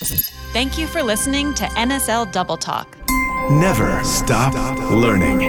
Thank you for listening to NSL Double Talk. Never stop learning.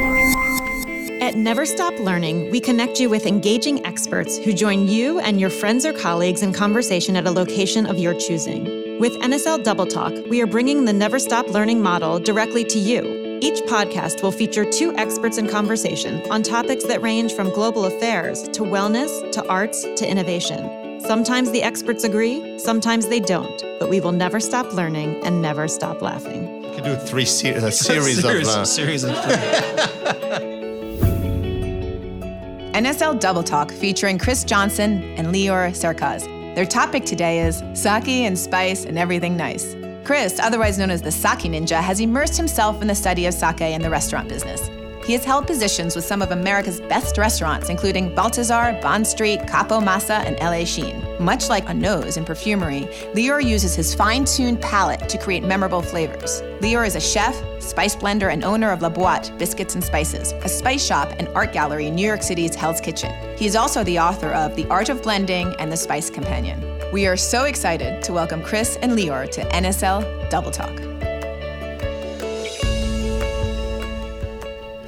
At Never Stop Learning, we connect you with engaging experts who join you and your friends or colleagues in conversation at a location of your choosing. With NSL Double Talk, we are bringing the Never Stop Learning model directly to you. Each podcast will feature two experts in conversation on topics that range from global affairs to wellness to arts to innovation. Sometimes the experts agree, sometimes they don't, but we will never stop learning and never stop laughing. You could do three se- a series, of. Uh, series of NSL Double Talk featuring Chris Johnson and Lior Sercarz. Their topic today is sake and spice and everything nice. Chris, otherwise known as the Sake Ninja, has immersed himself in the study of sake and the restaurant business. He has held positions with some of America's best restaurants, including Balthazar, Bond Street, Kappo Masa, and LA Sheen. Much like a nose in perfumery, Lior uses his fine tuned palate to create memorable flavors. Lior is a chef, spice blender, and owner of La Boite Biscuits and Spices, a spice shop and art gallery in New York City's Hell's Kitchen. He is also the author of The Art of Blending and The Spice Companion. We are so excited to welcome Chris and Lior to NSL Double Talk.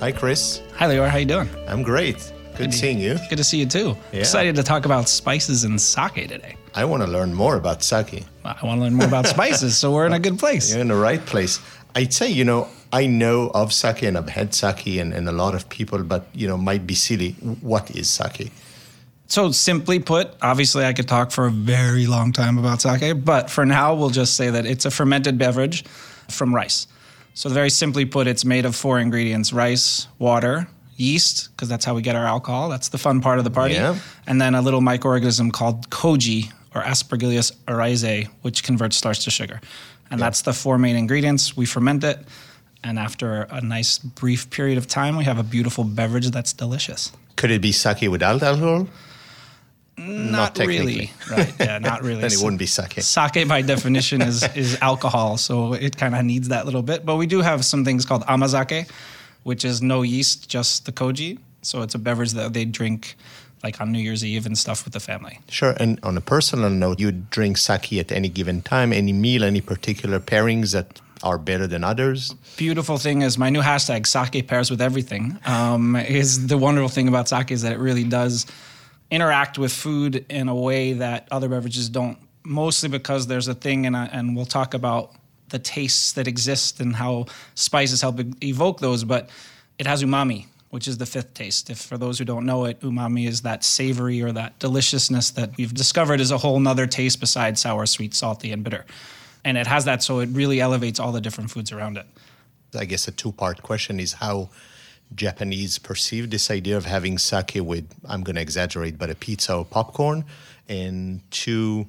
Hi, Chris. Hi, Lior. How you doing? I'm great. Good seeing you. Good to see you too. Yeah. Excited to talk about spices and sake today. I want to learn more about sake. I want to learn more about spices, so we're in a good place. You're in the right place. I'd say, you know, I know of sake and I've had sake and, and a lot of people, but, you know, might be silly. What is sake? So simply put, obviously I could talk for a very long time about sake, but for now we'll just say that it's a fermented beverage from rice. So very simply put, it's made of four ingredients: rice, water, yeast, because that's how we get our alcohol. That's the fun part of the party. Yeah. And then a little microorganism called koji or Aspergillus oryzae, which converts starch to sugar. And that's the four main ingredients. We ferment it, and after a nice brief period of time, we have a beautiful beverage that's delicious. Could it be sake without alcohol? Not, really. Right. Yeah, not really. Then it wouldn't be sake. Sake, by definition, is is alcohol, so it kind of needs that little bit. But we do have some things called amazake, which is no yeast, just the koji. So it's a beverage that they drink like on New Year's Eve and stuff with the family. Sure. And on a personal note, you drink sake at any given time, any meal, any particular pairings that are better than others. Beautiful thing is my new hashtag sake pairs with everything. Um, is the wonderful thing about sake is that it really does interact with food in a way that other beverages don't. Mostly because there's a thing, and, and we'll talk about the tastes that exist and how spices help evoke those. But it has umami, which is the fifth taste. If for those who don't know it, umami is that savory or that deliciousness that we've discovered is a whole nother taste besides sour, sweet, salty, and bitter. And it has that, so it really elevates all the different foods around it. I guess a two part question is how Japanese perceive this idea of having sake with, I'm going to exaggerate, but a pizza or popcorn. And two,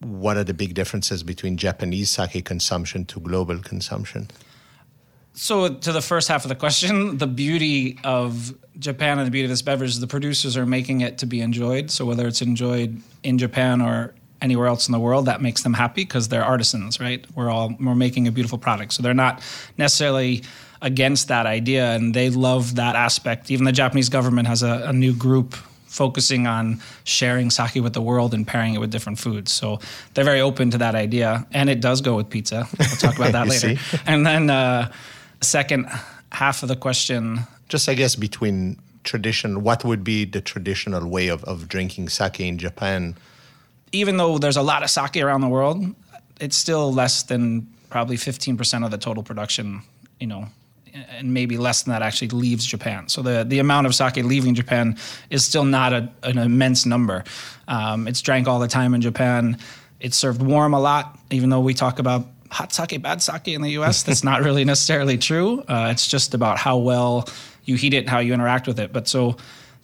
what are the big differences between Japanese sake consumption to global consumption? So, to the first half of the question, the beauty of Japan and the beauty of this beverage is the producers are making it to be enjoyed. So, whether it's enjoyed in Japan or anywhere else in the world, that makes them happy because they're artisans, right? We're all we're making a beautiful product, so they're not necessarily against that idea, and they love that aspect. Even the Japanese government has a, a new group focusing on sharing sake with the world and pairing it with different foods. So they're very open to that idea, and it does go with pizza. We'll talk about that later. see? And then uh, second half of the question. Just, I guess, between tradition, what would be the traditional way of, of drinking sake in Japan? even though there's a lot of sake around the world, it's still less than probably 15% of the total production, you know, and maybe less than that actually leaves Japan. So the, the amount of sake leaving Japan is still not a, an immense number. Um, it's drank all the time in Japan. It's served warm a lot, even though we talk about hot sake, bad sake in the US. That's not really necessarily true. Uh, it's just about how well you heat it, and how you interact with it. But so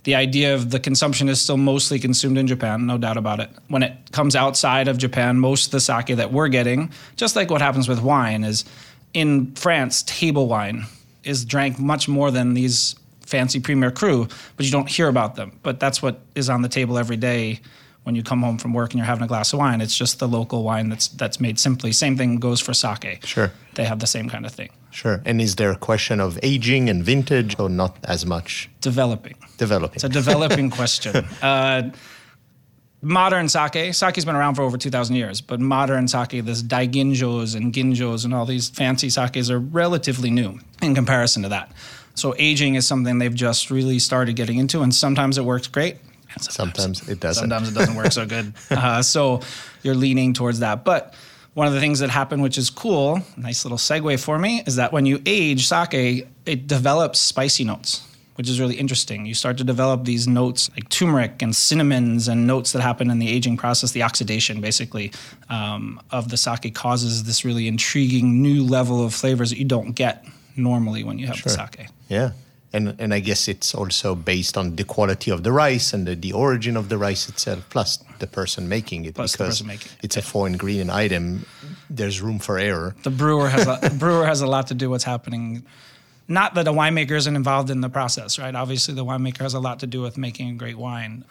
the idea of the consumption is still mostly consumed in Japan, no doubt about it. When it comes outside of Japan, most of the sake that we're getting, just like what happens with wine, is in France, table wine is drank much more than these fancy premier cru, but you don't hear about them. But that's what is on the table every day when you come home from work and you're having a glass of wine. It's just the local wine that's that's made simply. Same thing goes for sake. Sure. They have the same kind of thing. Sure. And is there a question of aging and vintage or not as much Developing. developing? It's a developing question. Uh, modern sake, sake's been around for over 2,000 years, but modern sake, this daiginjos and ginjos and all these fancy sakes are relatively new in comparison to that. So aging is something they've just really started getting into, and sometimes it works great. and Sometimes it doesn't. Sometimes it doesn't work so good. Uh, so you're leaning towards that. But one of the things that happen, which is cool, nice little segue for me, is that when you age sake, it develops spicy notes, which is really interesting. You start to develop these notes like turmeric and cinnamons and notes that happen in the aging process, the oxidation basically um, of the sake causes this really intriguing new level of flavors that you don't get normally when you have the sake. Yeah. And, and I guess it's also based on the quality of the rice and the, the origin of the rice itself, plus the person making it. Plus because making it, it's a four ingredient item, there's room for error. the brewer has a, the brewer has a lot to do with what's happening. Not that a winemaker isn't involved in the process, right? Obviously, the winemaker has a lot to do with making a great wine,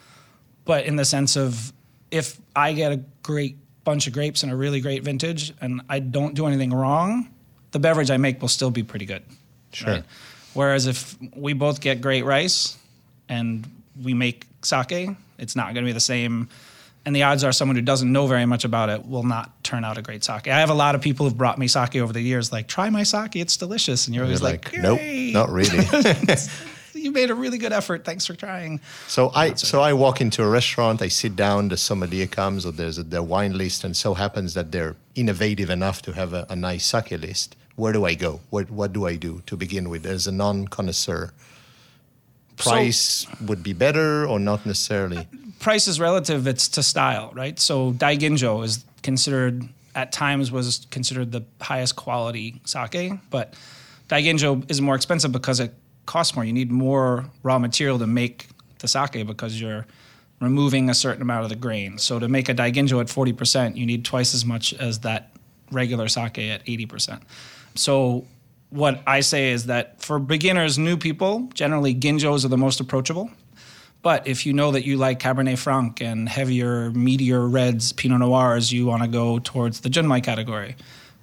but in the sense of if I get a great bunch of grapes and a really great vintage, and I don't do anything wrong, the beverage I make will still be pretty good. Sure. Whereas if we both get great rice and we make sake, it's not going to be the same. And the odds are someone who doesn't know very much about it will not turn out a great sake. I have a lot of people who've brought me sake over the years, like, try my sake, it's delicious. And you're always You're like, like, nope, not really. you made a really good effort. Thanks for trying. So I so I walk into a restaurant, I sit down, the sommelier comes, or there's a, their wine list, and so happens that they're innovative enough to have a, a nice sake list. Where do I go? What what do I do to begin with? As a non connoisseur, price would be better or not necessarily. Uh, price is relative. It's to style, right? So Daiginjo is considered at times was considered the highest quality sake, but Daiginjo is more expensive because it costs more. You need more raw material to make the sake because you're removing a certain amount of the grain. So to make a Daiginjo at 40%, you need twice as much as that regular sake at 80%. So what I say is that for beginners, new people, generally ginjos are the most approachable. But if you know that you like Cabernet Franc and heavier, meatier reds, Pinot Noirs, you want to go towards the Junmai category.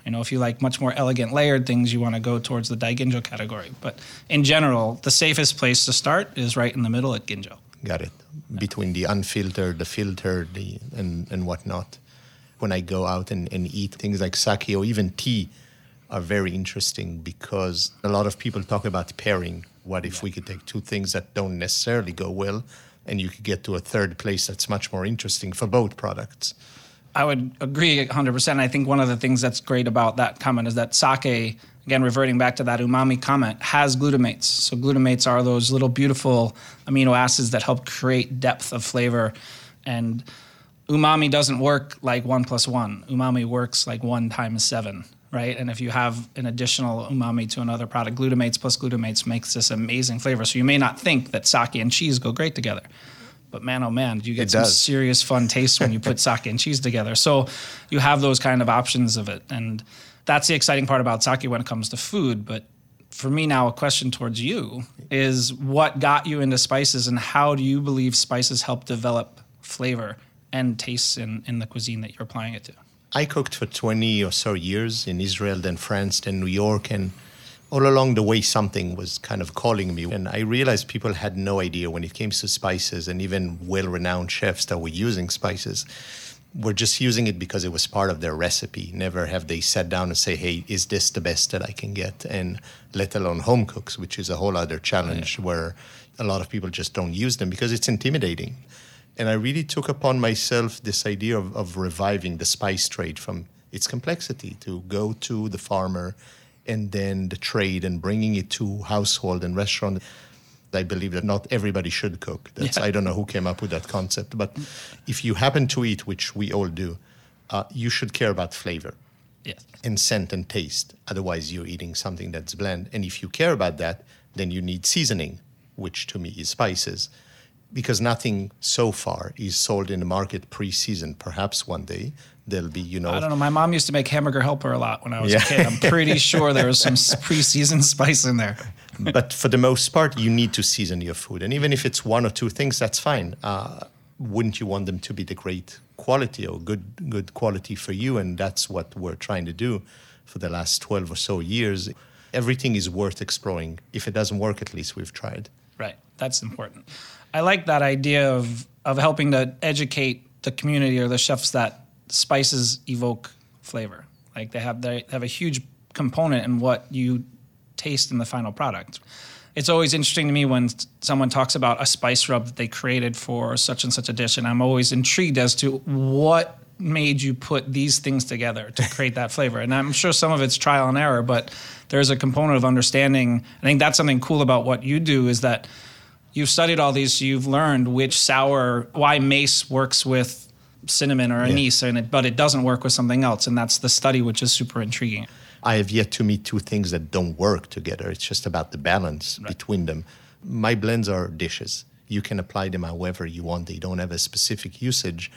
You know, if you like much more elegant layered things, you want to go towards the Daiginjo category. But in general, the safest place to start is right in the middle at Ginjo. Got it. Between the unfiltered, the filtered, the, and, and whatnot. When I go out and, and eat things like sake or even tea are very interesting because a lot of people talk about pairing. What if we could take two things that don't necessarily go well and you could get to a third place that's much more interesting for both products? I would agree 100%. I think one of the things that's great about that comment is that sake, again, reverting back to that umami comment, has glutamates. So, glutamates are those little beautiful amino acids that help create depth of flavor. And umami doesn't work like one plus one, umami works like one times seven. Right, and if you have an additional umami to another product, glutamates plus glutamates makes this amazing flavor. So you may not think that sake and cheese go great together, but man, oh man, you get It some does. serious fun taste when you put sake and cheese together. So you have those kind of options of it. And that's the exciting part about sake when it comes to food. But for me now, a question towards you is what got you into spices and how do you believe spices help develop flavor and tastes in, in the cuisine that you're applying it to? I cooked for 20 or so years in Israel, then France, then New York, and all along the way, something was kind of calling me. And I realized people had no idea when it came to spices, and even well renowned chefs that were using spices were just using it because it was part of their recipe. Never have they sat down and say, hey, is this the best that I can get? And let alone home cooks, which is a whole other challenge where a lot of people just don't use them because it's intimidating. And I really took upon myself this idea of, of reviving the spice trade from its complexity to go to the farmer and then the trade and bringing it to household and restaurant. I believe that not everybody should cook. That's, Yeah. I don't know who came up with that concept, but if you happen to eat, which we all do, uh, you should care about flavor Yes. and scent and taste. Otherwise, you're eating something that's bland. And if you care about that, then you need seasoning, which to me is spices, because nothing so far is sold in the market pre-seasoned. Perhaps one day there'll be, you know, I don't know. My mom used to make hamburger helper a lot when I was Yeah. a kid. I'm pretty sure there was some pre-seasoned spice in there. but for the most part, you need to season your food. And even if it's one or two things, that's fine. Uh, wouldn't you want them to be the great quality or good good quality for you? And that's what we're trying to do for the last 12 or so years. Everything is worth exploring. If it doesn't work, at least we've tried. Right. That's important. I like that idea of of helping to educate the community or the chefs that spices evoke flavor. Like they have they have a huge component in what you taste in the final product. It's always interesting to me when someone talks about a spice rub that they created for such and such a dish, and I'm always intrigued as to what made you put these things together to create that flavor. And I'm sure some of it's trial and error, but there's a component of understanding. I think that's something cool about what you do is that you've studied all these, you've learned which sour, why mace works with cinnamon or anise, yeah. and it, but it doesn't work with something else. And that's the study, which is super intriguing. I have yet to meet two things that don't work together. It's just about the balance right. between them. My blends are dishes. You can apply them however you want. They don't have a specific usage.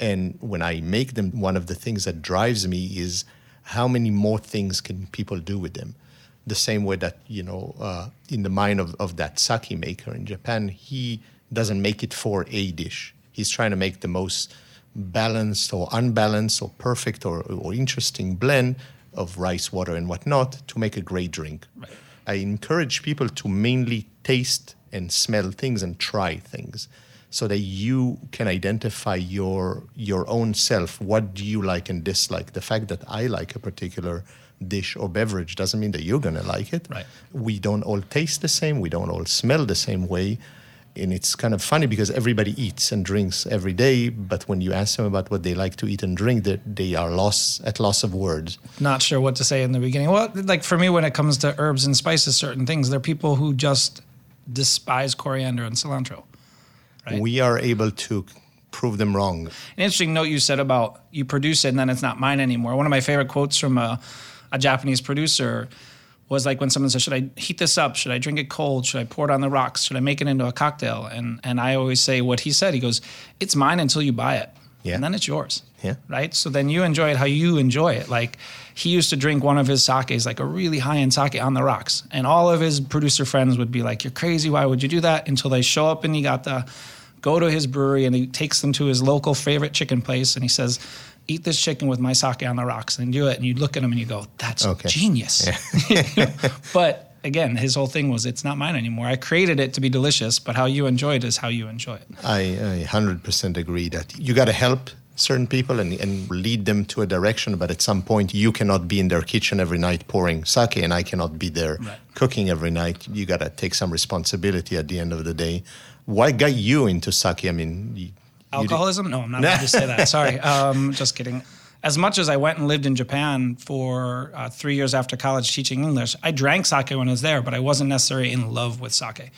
And when I make them, one of the things that drives me is how many more things can people do with them? The same way that, you know, uh, in the mind of, of that sake maker in Japan, he doesn't make it for a dish. He's trying to make the most balanced or unbalanced or perfect or, or interesting blend of rice, water, and whatnot to make a great drink. Right. I encourage people to mainly taste and smell things and try things so that you can identify your your own self what do you like and dislike the fact that i like a particular dish or beverage doesn't mean that you're going to like it. Right. we don't all taste the same. We don't all smell the same way. And it's kind of funny because everybody eats and drinks every day but when you ask them about what they like to eat and drink they, they are lost at loss of words. Not sure what to say in the beginning. Well like for me when it comes to herbs and spices certain things there are people who just despise coriander and cilantro right? we are able to prove them wrong. An interesting note you said about you produce it and then it's not mine anymore. One of my favorite quotes from a, a japanese producer was like when someone says, "Should I heat this up? Should I drink it cold? Should I pour it on the rocks? Should I make it into a cocktail?" And and I always say what he said. He goes, "It's mine until you buy it, yeah. and then it's yours." Yeah. Right. So then you enjoy it how you enjoy it. Like he used to drink one of his sakes, like a really high end sake on the rocks, and all of his producer friends would be like, "You're crazy. Why would you do that?" Until they show up and he got the go to his brewery and he takes them to his local favorite chicken place and he says eat this chicken with my sake on the rocks and do it. And you look at him and you go, that's okay. genius. Yeah. but again, his whole thing was, it's not mine anymore. I created it to be delicious, but how you enjoy it is how you enjoy it. I, I 100% agree that you got to help certain people and, and lead them to a direction, but at some point you cannot be in their kitchen every night pouring sake and I cannot be there right. cooking every night. You got to take some responsibility at the end of the day. What got you into sake? I mean, Alcoholism? No, I'm not allowed to say that. Sorry. Um, just kidding. As much as I went and lived in Japan for uh, three years after college teaching English, I drank sake when I was there, but I wasn't necessarily in love with sake.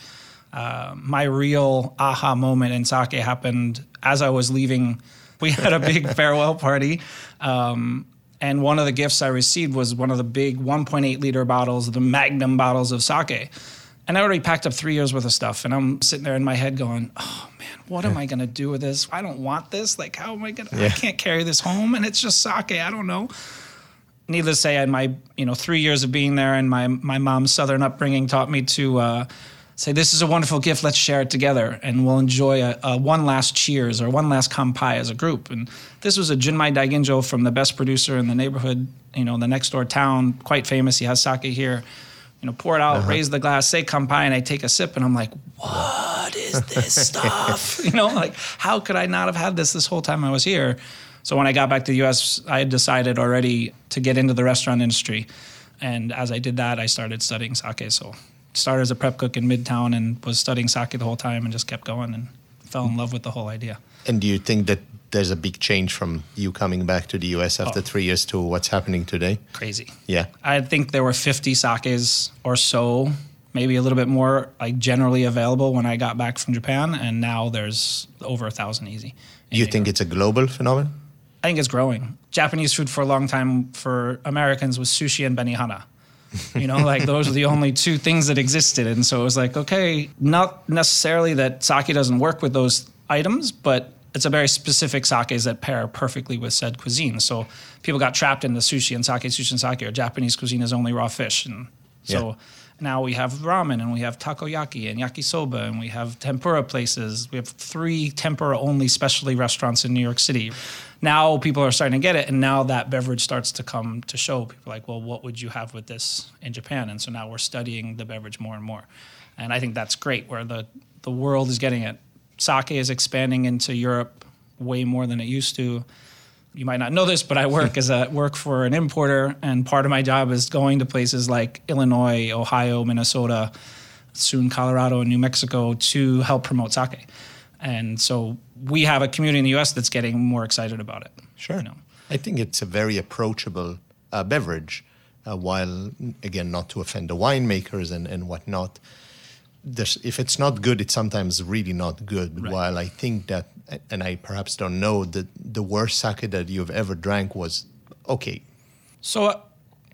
Uh, my real aha moment in sake happened as I was leaving. We had a big farewell party. Um, and one of the gifts I received was one of the big 1.8 liter bottles, the Magnum bottles of sake. And I already packed up three years worth of stuff. And I'm sitting there in my head going, oh man, what am I going to do with this? I don't want this. Like, how am I going to, yeah. I can't carry this home. And it's just sake. I don't know. Needless to say, in my, you know, three years of being there and my, my mom's Southern upbringing taught me to uh, say, this is a wonderful gift. Let's share it together. And we'll enjoy a, a one last cheers or one last kampai as a group. And this was a Junmai Daiginjo from the best producer in the neighborhood, you know, the next door town, quite famous. He has sake here you know, pour it out, uh-huh. raise the glass, say kampai, and I take a sip, and I'm like, what is this stuff? you know, like how could I not have had this this whole time I was here? So when I got back to the U.S., I had decided already to get into the restaurant industry, and as I did that, I started studying sake. So started as a prep cook in Midtown and was studying sake the whole time, and just kept going and fell in love with the whole idea. And do you think that there's a big change from you coming back to the US oh. after oh. three years to what's happening today? Crazy. Yeah. I think there were 50 sakes or so, maybe a little bit more, like generally available when I got back from Japan, and now there's over a thousand easy. You think it's a global phenomenon? I think it's growing. Japanese food for a long time for Americans was sushi and benihana. you know, like those are the only two things that existed. And so it was like, okay, not necessarily that sake doesn't work with those items, but it's a very specific sakes that pair perfectly with said cuisine. So people got trapped in the sushi and sake, sushi and sake, or Japanese cuisine is only raw fish. And so yeah. now we have ramen and we have takoyaki and yakisoba and we have tempura places. We have three tempura only specialty restaurants in New York City. Now people are starting to get it, and now that beverage starts to come to show. People like, well, what would you have with this in Japan? And so now we're studying the beverage more and more. And I think that's great where the, the world is getting it sake is expanding into Europe way more than it used to. You might not know this, but I work as a work for an importer, and part of my job is going to places like Illinois, Ohio, Minnesota, soon Colorado and New Mexico to help promote sake. And so we have a community in the U.S. that's getting more excited about it. Sure. You know. I think it's a very approachable uh, beverage, uh, while, again, not to offend the winemakers and, and whatnot. There's, if it's not good, it's sometimes really not good. Right. While I think that, and I perhaps don't know, that the worst sake that you've ever drank was okay. So, uh,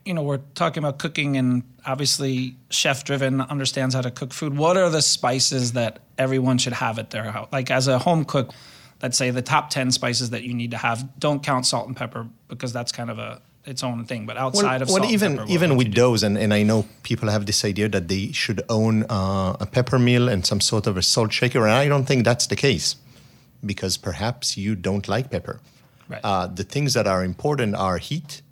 you know, we're talking about cooking, and obviously, chef driven understands how to cook food. What are the spices that everyone should have at their house? Like, as a home cook, let's say the top 10 spices that you need to have. Don't count salt and pepper because that's kind of a its own thing. But outside of well, salt even pepper, even with those, and, and I know people have this idea that they should own uh, a pepper mill and some sort of a salt shaker, and I don't think that's the case because perhaps you don't like pepper. Right. Uh, the things that are important are heat.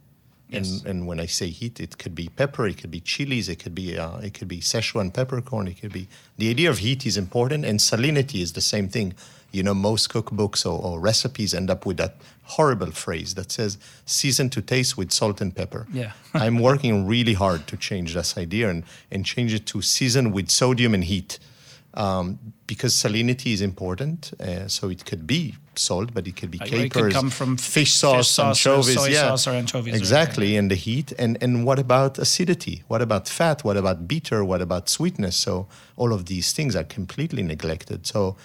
Yes. And, and when I say heat, it could be pepper, it could be chilies, it could be uh, it could be Szechuan peppercorn, it could be the idea of heat is important, and salinity is the same thing. You know, most cookbooks or, or recipes end up with that horrible phrase that says "season to taste with salt and pepper." Yeah. I'm working really hard to change this idea and and change it to season with sodium and heat, um, because salinity is important. Uh, so it could be salt, but it could be Right, right, it capers, could come from fish fish sauce, sauce or anchovies, soy yeah, sauce or anchovies, right, Exactly, and the heat. And and what about acidity? What about fat? What about bitter? What about sweetness? So all of these things are completely neglected. So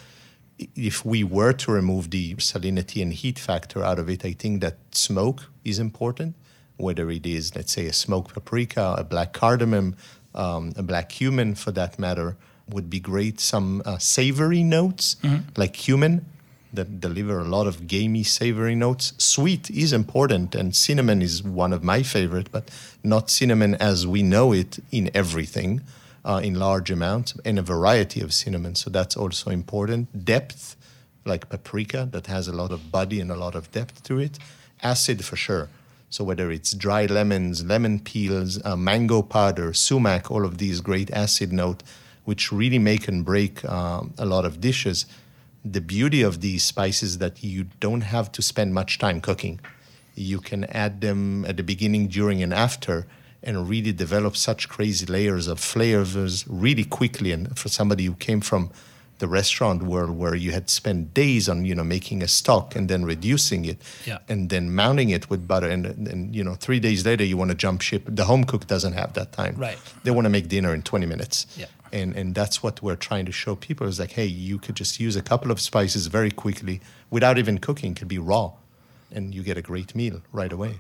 if we were to remove the salinity and heat factor out of it, I think that smoke is important. Whether it is, let's say, a smoked paprika, a black cardamom, um, a black cumin, for that matter, would be great. Some uh, savory notes, like cumin, that deliver a lot of gamey, savory notes. Sweet is important, and cinnamon is one of my favorite, but not cinnamon as we know it in everything, uh, in large amounts, and a variety of cinnamon. So that's also important. Depth, like paprika, that has a lot of body and a lot of depth to it. Acid for sure. So whether it's dry lemons, lemon peels, uh, mango powder, sumac, all of these great acid note, which really make and break um, a lot of dishes. The beauty of these spices that you don't have to spend much time cooking. You can add them at the beginning, during, and after, and really develop such crazy layers of flavors really quickly. And for somebody who came from the restaurant world where you had spent days on you know making a stock and then reducing it Yeah. and then mounting it with butter and, and you know three days later you want to jump ship the home cook doesn't have that time Right. they want to make dinner in 20 minutes Yeah. and and that's what we're trying to show people is like hey you could just use a couple of spices very quickly without even cooking it could be raw and you get a great meal right away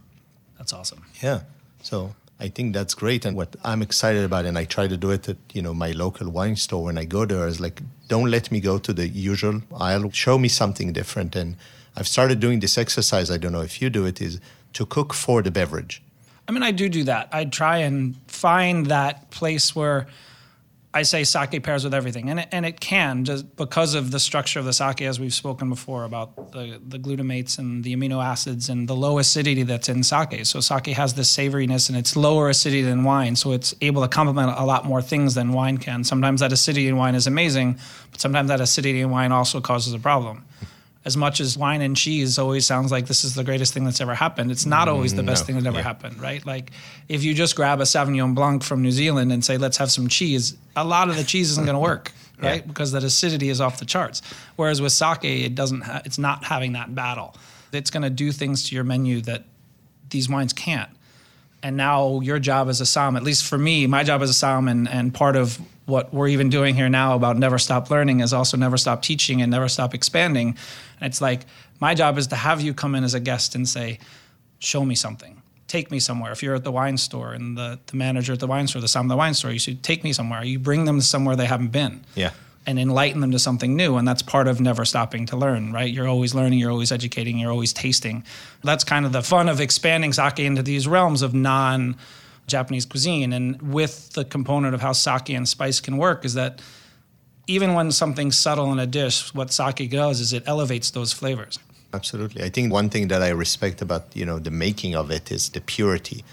That's awesome. yeah. So I think that's great. And what I'm excited about, and I try to do it at, you know, my local wine store when I go there is like, don't let me go to the usual aisle. Show me something different. And I've started doing this exercise. I don't know if you do it, is to cook for the beverage. I mean, I do do that. I try and find that place where I say sake pairs with everything, and it, and it can just because of the structure of the sake, as we've spoken before about the the glutamates and the amino acids and the low acidity that's in sake. So sake has this savoriness and it's lower acidity than wine, so it's able to complement a lot more things than wine can. Sometimes that acidity in wine is amazing, but sometimes that acidity in wine also causes a problem. As much as wine and cheese always sounds like this is the greatest thing that's ever happened, it's not always the mm, best No. thing that ever Yeah. happened, right? Like if you just grab a Sauvignon Blanc from New Zealand and say, let's have some cheese, a lot of the cheese isn't going to work, right? Because that acidity is off the charts. Whereas with sake, it doesn't. Ha- it's not having that battle. It's going to do things to your menu that these wines can't. And now your job as a SOM, at least for me, my job as a SOM, and, and part of what we're even doing here now about never stop learning is also never stop teaching and never stop expanding. And it's like my job is to have you come in as a guest and say, show me something. Take me somewhere. If you're at the wine store and the, the manager at the wine store, the SOM of the wine store, you should take me somewhere. You bring them somewhere they haven't been Yeah. And enlighten them to something new. And that's part of never stopping to learn, right? You're always learning, you're always educating, you're always tasting. That's kind of the fun of expanding sake into these realms of non Japanese cuisine. And with the component of how sake and spice can work, is that even when something's subtle in a dish, what sake does is it elevates those flavors. Absolutely. I think one thing that I respect about, you know, the making of it is the purity.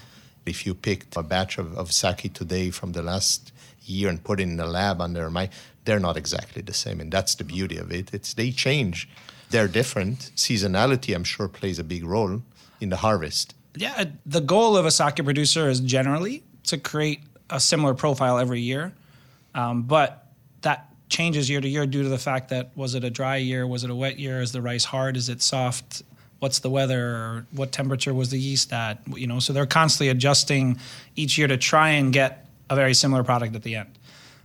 If you picked a batch of, of sake today from the last year and put it in the lab under my, they're not exactly the same, and that's the beauty of it. It's they change, they're different. Seasonality, I'm sure, plays a big role in the harvest. Yeah, the goal of a sake producer is generally to create a similar profile every year, um, but that changes year to year due to the fact that was it a dry year, was it a wet year, is the rice hard, is it soft, what's the weather, what temperature was the yeast at, you know. So they're constantly adjusting each year to try and get a very similar product at the end.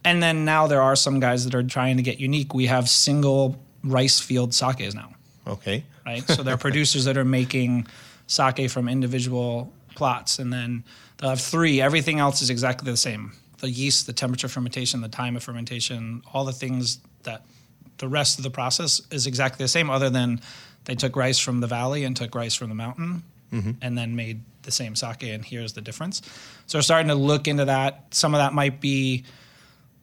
And then now there are some guys that are trying to get unique. We have single rice field sakes now. Okay. Right. So there are producers that are making sake from individual plots, and then they'll have three. Everything else is exactly the same. The yeast, the temperature of fermentation, the time of fermentation, all the things that the rest of the process is exactly the same, other than they took rice from the valley and took rice from the mountain and then made the same sake, and here's the difference. So we're starting to look into that. Some of that might be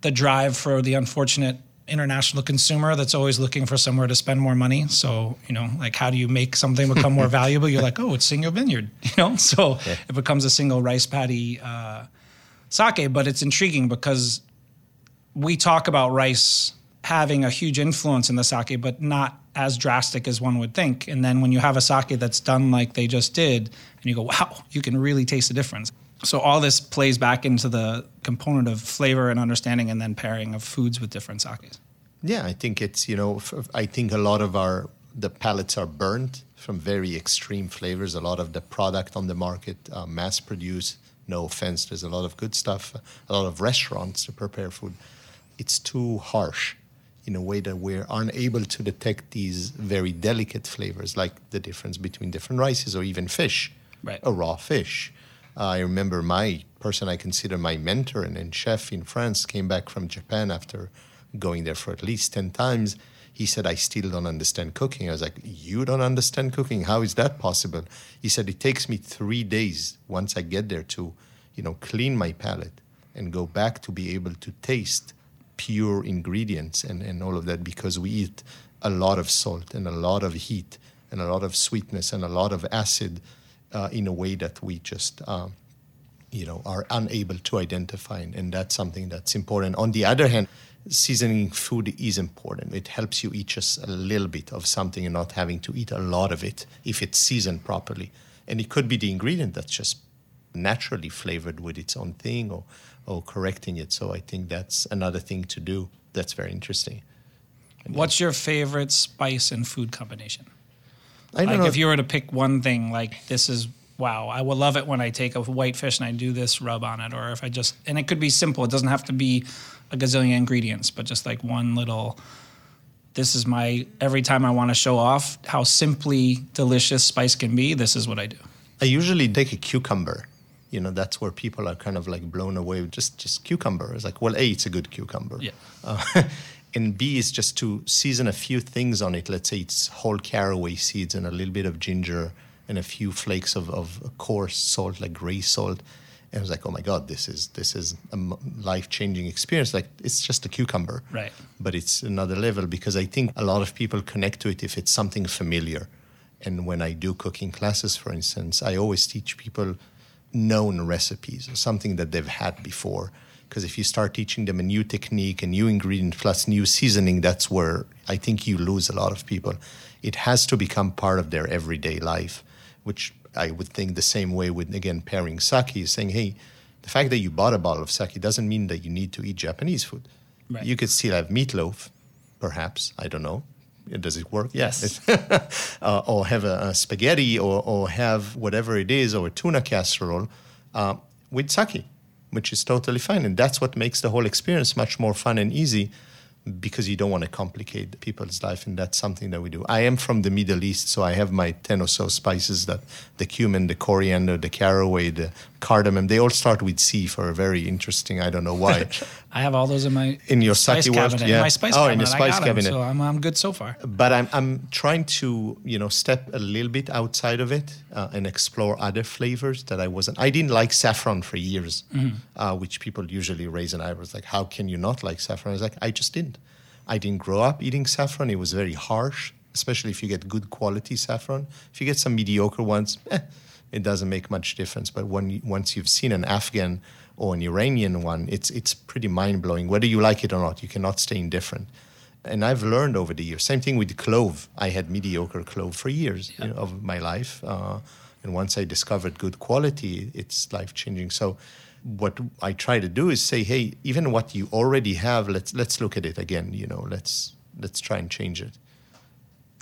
the drive for the unfortunate international consumer that's always looking for somewhere to spend more money. So, you know, like how do you make something become more valuable? You're like, oh, it's single vineyard, you know? So it becomes a single rice paddy uh, sake, but it's intriguing because we talk about rice having a huge influence in the sake, but not as drastic as one would think. And then when you have a sake that's done like they just did, and you go, wow, you can really taste the difference. So all this plays back into the component of flavor and understanding, and then pairing of foods with different sakes. Yeah, I think it's you know I think a lot of our the palates are burnt from very extreme flavors. A lot of the product on the market, uh, mass produced. No offense, there's a lot of good stuff. A lot of restaurants to prepare food. It's too harsh in a way that we're unable to detect these very delicate flavors, like the difference between different rices or even fish, Right. a raw fish. Uh, I remember my person I consider my mentor and, and chef in France came back from Japan after going there for at least 10 times. He said, I still don't understand cooking. I was like, You don't understand cooking? How is that possible? He said, It takes me three days once I get there to, you know, clean my palate and go back to be able to taste pure ingredients and, and all of that because we eat a lot of salt and a lot of heat and a lot of sweetness and a lot of acid uh, in a way that we just um, you know are unable to identify. And, and that's something that's important. On the other hand seasoning food is important. It helps you eat just a little bit of something and not having to eat a lot of it if it's seasoned properly. And it could be the ingredient that's just naturally flavored with its own thing or or correcting it so i think that's another thing to do that's very interesting What's your favorite spice and food combination? i don't Like know if you were to pick one thing, like this is wow, I will love it when I take a white fish and I do this rub on it, or if I just and it could be simple. It doesn't have to be a gazillion ingredients, but just like one little. This is my every time I want to show off how simply delicious spice can be. This is what I do. I usually take a cucumber. You know, that's where people are kind of like blown away with just just cucumber. It's like, well, A, it's a good cucumber. Yeah. Uh, and B is just to season a few things on it. Let's say it's whole caraway seeds and a little bit of ginger and a few flakes of, of coarse salt, like gray salt. And I was like, oh my God, this is this is a life changing experience. Like it's just a cucumber, Right. But it's another level because I think a lot of people connect to it if it's something familiar. And when I do cooking classes, for instance, I always teach people known recipes, something that they've had before. Because if you start teaching them a new technique, a new ingredient plus new seasoning, that's where I think you lose a lot of people. It has to become part of their everyday life, which I would think the same way with, again, pairing sake, is saying, hey, the fact that you bought a bottle of sake doesn't mean that you need to eat Japanese food. Right. You could still have meatloaf, perhaps. I don't know. Does it work? Yes. uh, or have a, a spaghetti or, or have whatever it is or a tuna casserole uh, with sake, which is totally fine. And that's what makes the whole experience much more fun and easy because you don't want to complicate people's life. And that's something that we do. I am from the Middle East, so I have my 10 or so spices that the cumin, the coriander, the caraway, the cardamom, they all start with C for a very interesting, I don't know why. I have all those in my In your spice sake world, cabinet. yeah. In my spice Oh, cabinet. in your I spice cabinet. so I'm, I'm good so far. but I'm I'm trying to you know step a little bit outside of it uh, and explore other flavors that I wasn't. I didn't like saffron for years, uh, which people usually raise an eyebrows like, how can you not like saffron? I was like, I just didn't. I didn't grow up eating saffron. It was very harsh, especially if you get good quality saffron. If you get some mediocre ones, eh, it doesn't make much difference. But when once you've seen an Afghan or an Iranian one, it's it's pretty mind blowing. Whether you like it or not, you cannot stay indifferent. And I've learned over the years. Same thing with clove. I had mediocre clove for years you know, of my life, uh, and once I discovered good quality, it's life changing. So what I try to do is say, hey, even what you already have, let's let's look at it again. You know, let's let's try and change it.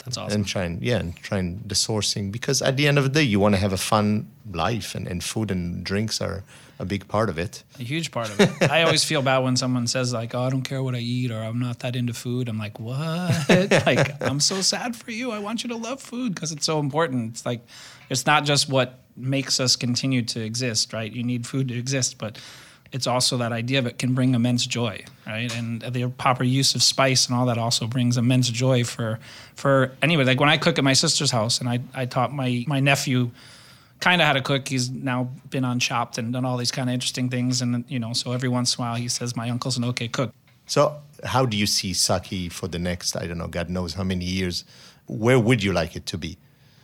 That's awesome. And try and yeah, and try and the sourcing because at the end of the day, you want to have a fun life, and, and food and drinks are a big part of it. A huge part of it. I always feel bad when someone says like, "Oh, I don't care what I eat," or "I'm not that into food." I'm like, "What?" like, I'm so sad for you. I want you to love food because it's so important. It's like, it's not just what makes us continue to exist, right? You need food to exist, but it's also that idea of it can bring immense joy, right? And the proper use of spice and all that also brings immense joy for for anybody. Like when I cook at my sister's house, and I I taught my my nephew kind of how to cook. He's now been on Chopped and done all these kind of interesting things, and you know, so every once in a while he says, "My uncle's an okay cook." So, how do you see sake for the next, I don't know, God knows how many years? Where would you like it to be?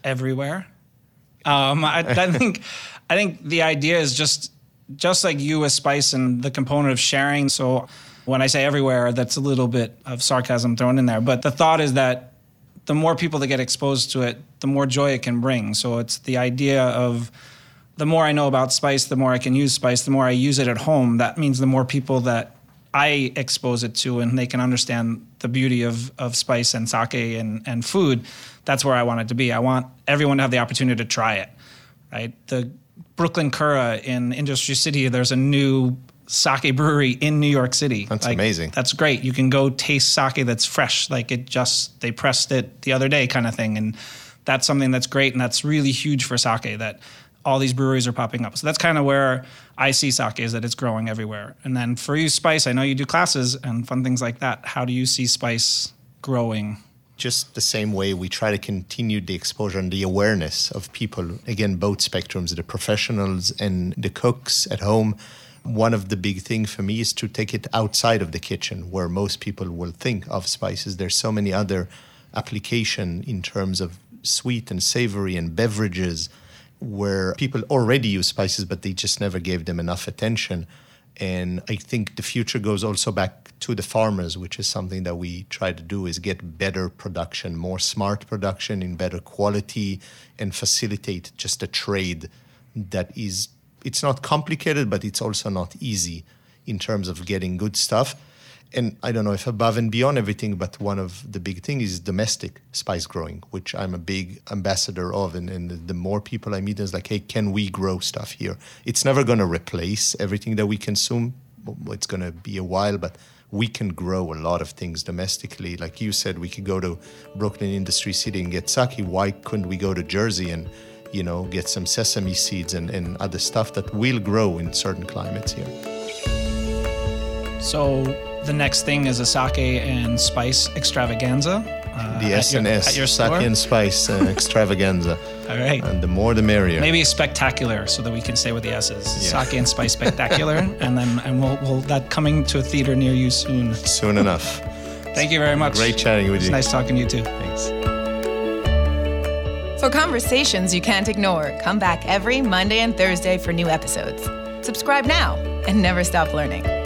Everywhere. Um, I, I think, I think the idea is just, just like you with spice and the component of sharing. So, when I say everywhere, that's a little bit of sarcasm thrown in there. But the thought is that the more people that get exposed to it, the more joy it can bring. So it's the idea of the more I know about spice, the more I can use spice, the more I use it at home. That means the more people that I expose it to and they can understand the beauty of, of spice and sake and, and food. That's where I want it to be. I want everyone to have the opportunity to try it, right? The Brooklyn Kura in Industry City, there's a new sake brewery in New York City. That's like, amazing. That's great. You can go taste sake that's fresh, like it just they pressed it the other day, kind of thing, and that's something that's great and that's really huge for sake. That all these breweries are popping up. So that's kind of where I see sake is that it's growing everywhere. And then for you, spice, I know you do classes and fun things like that. How do you see spice growing? Just the same way we try to continue the exposure and the awareness of people. Again, both spectrums, the professionals and the cooks at home one of the big things for me is to take it outside of the kitchen where most people will think of spices. There's so many other application in terms of sweet and savory and beverages where people already use spices but they just never gave them enough attention. And I think the future goes also back to the farmers, which is something that we try to do is get better production, more smart production in better quality and facilitate just a trade that is it's not complicated, but it's also not easy in terms of getting good stuff. And I don't know if above and beyond everything, but one of the big things is domestic spice growing, which I'm a big ambassador of. And, and the more people I meet, is like, hey, can we grow stuff here? It's never going to replace everything that we consume. It's going to be a while, but we can grow a lot of things domestically. Like you said, we could go to Brooklyn Industry City and get sake. Why couldn't we go to Jersey and you know, get some sesame seeds and, and other stuff that will grow in certain climates here. So the next thing is a sake and spice extravaganza. Uh, the S and S, Your sake and spice uh, extravaganza. All right. And the more the merrier. Maybe spectacular, so that we can say with the S's. Yeah. Sake and spice spectacular, and then and we'll, we'll that coming to a theater near you soon. Soon enough. Thank you very much. Great chatting with you. it's you. Nice talking to you too. Thanks. For conversations you can't ignore, come back every Monday and Thursday for new episodes. Subscribe now and never stop learning.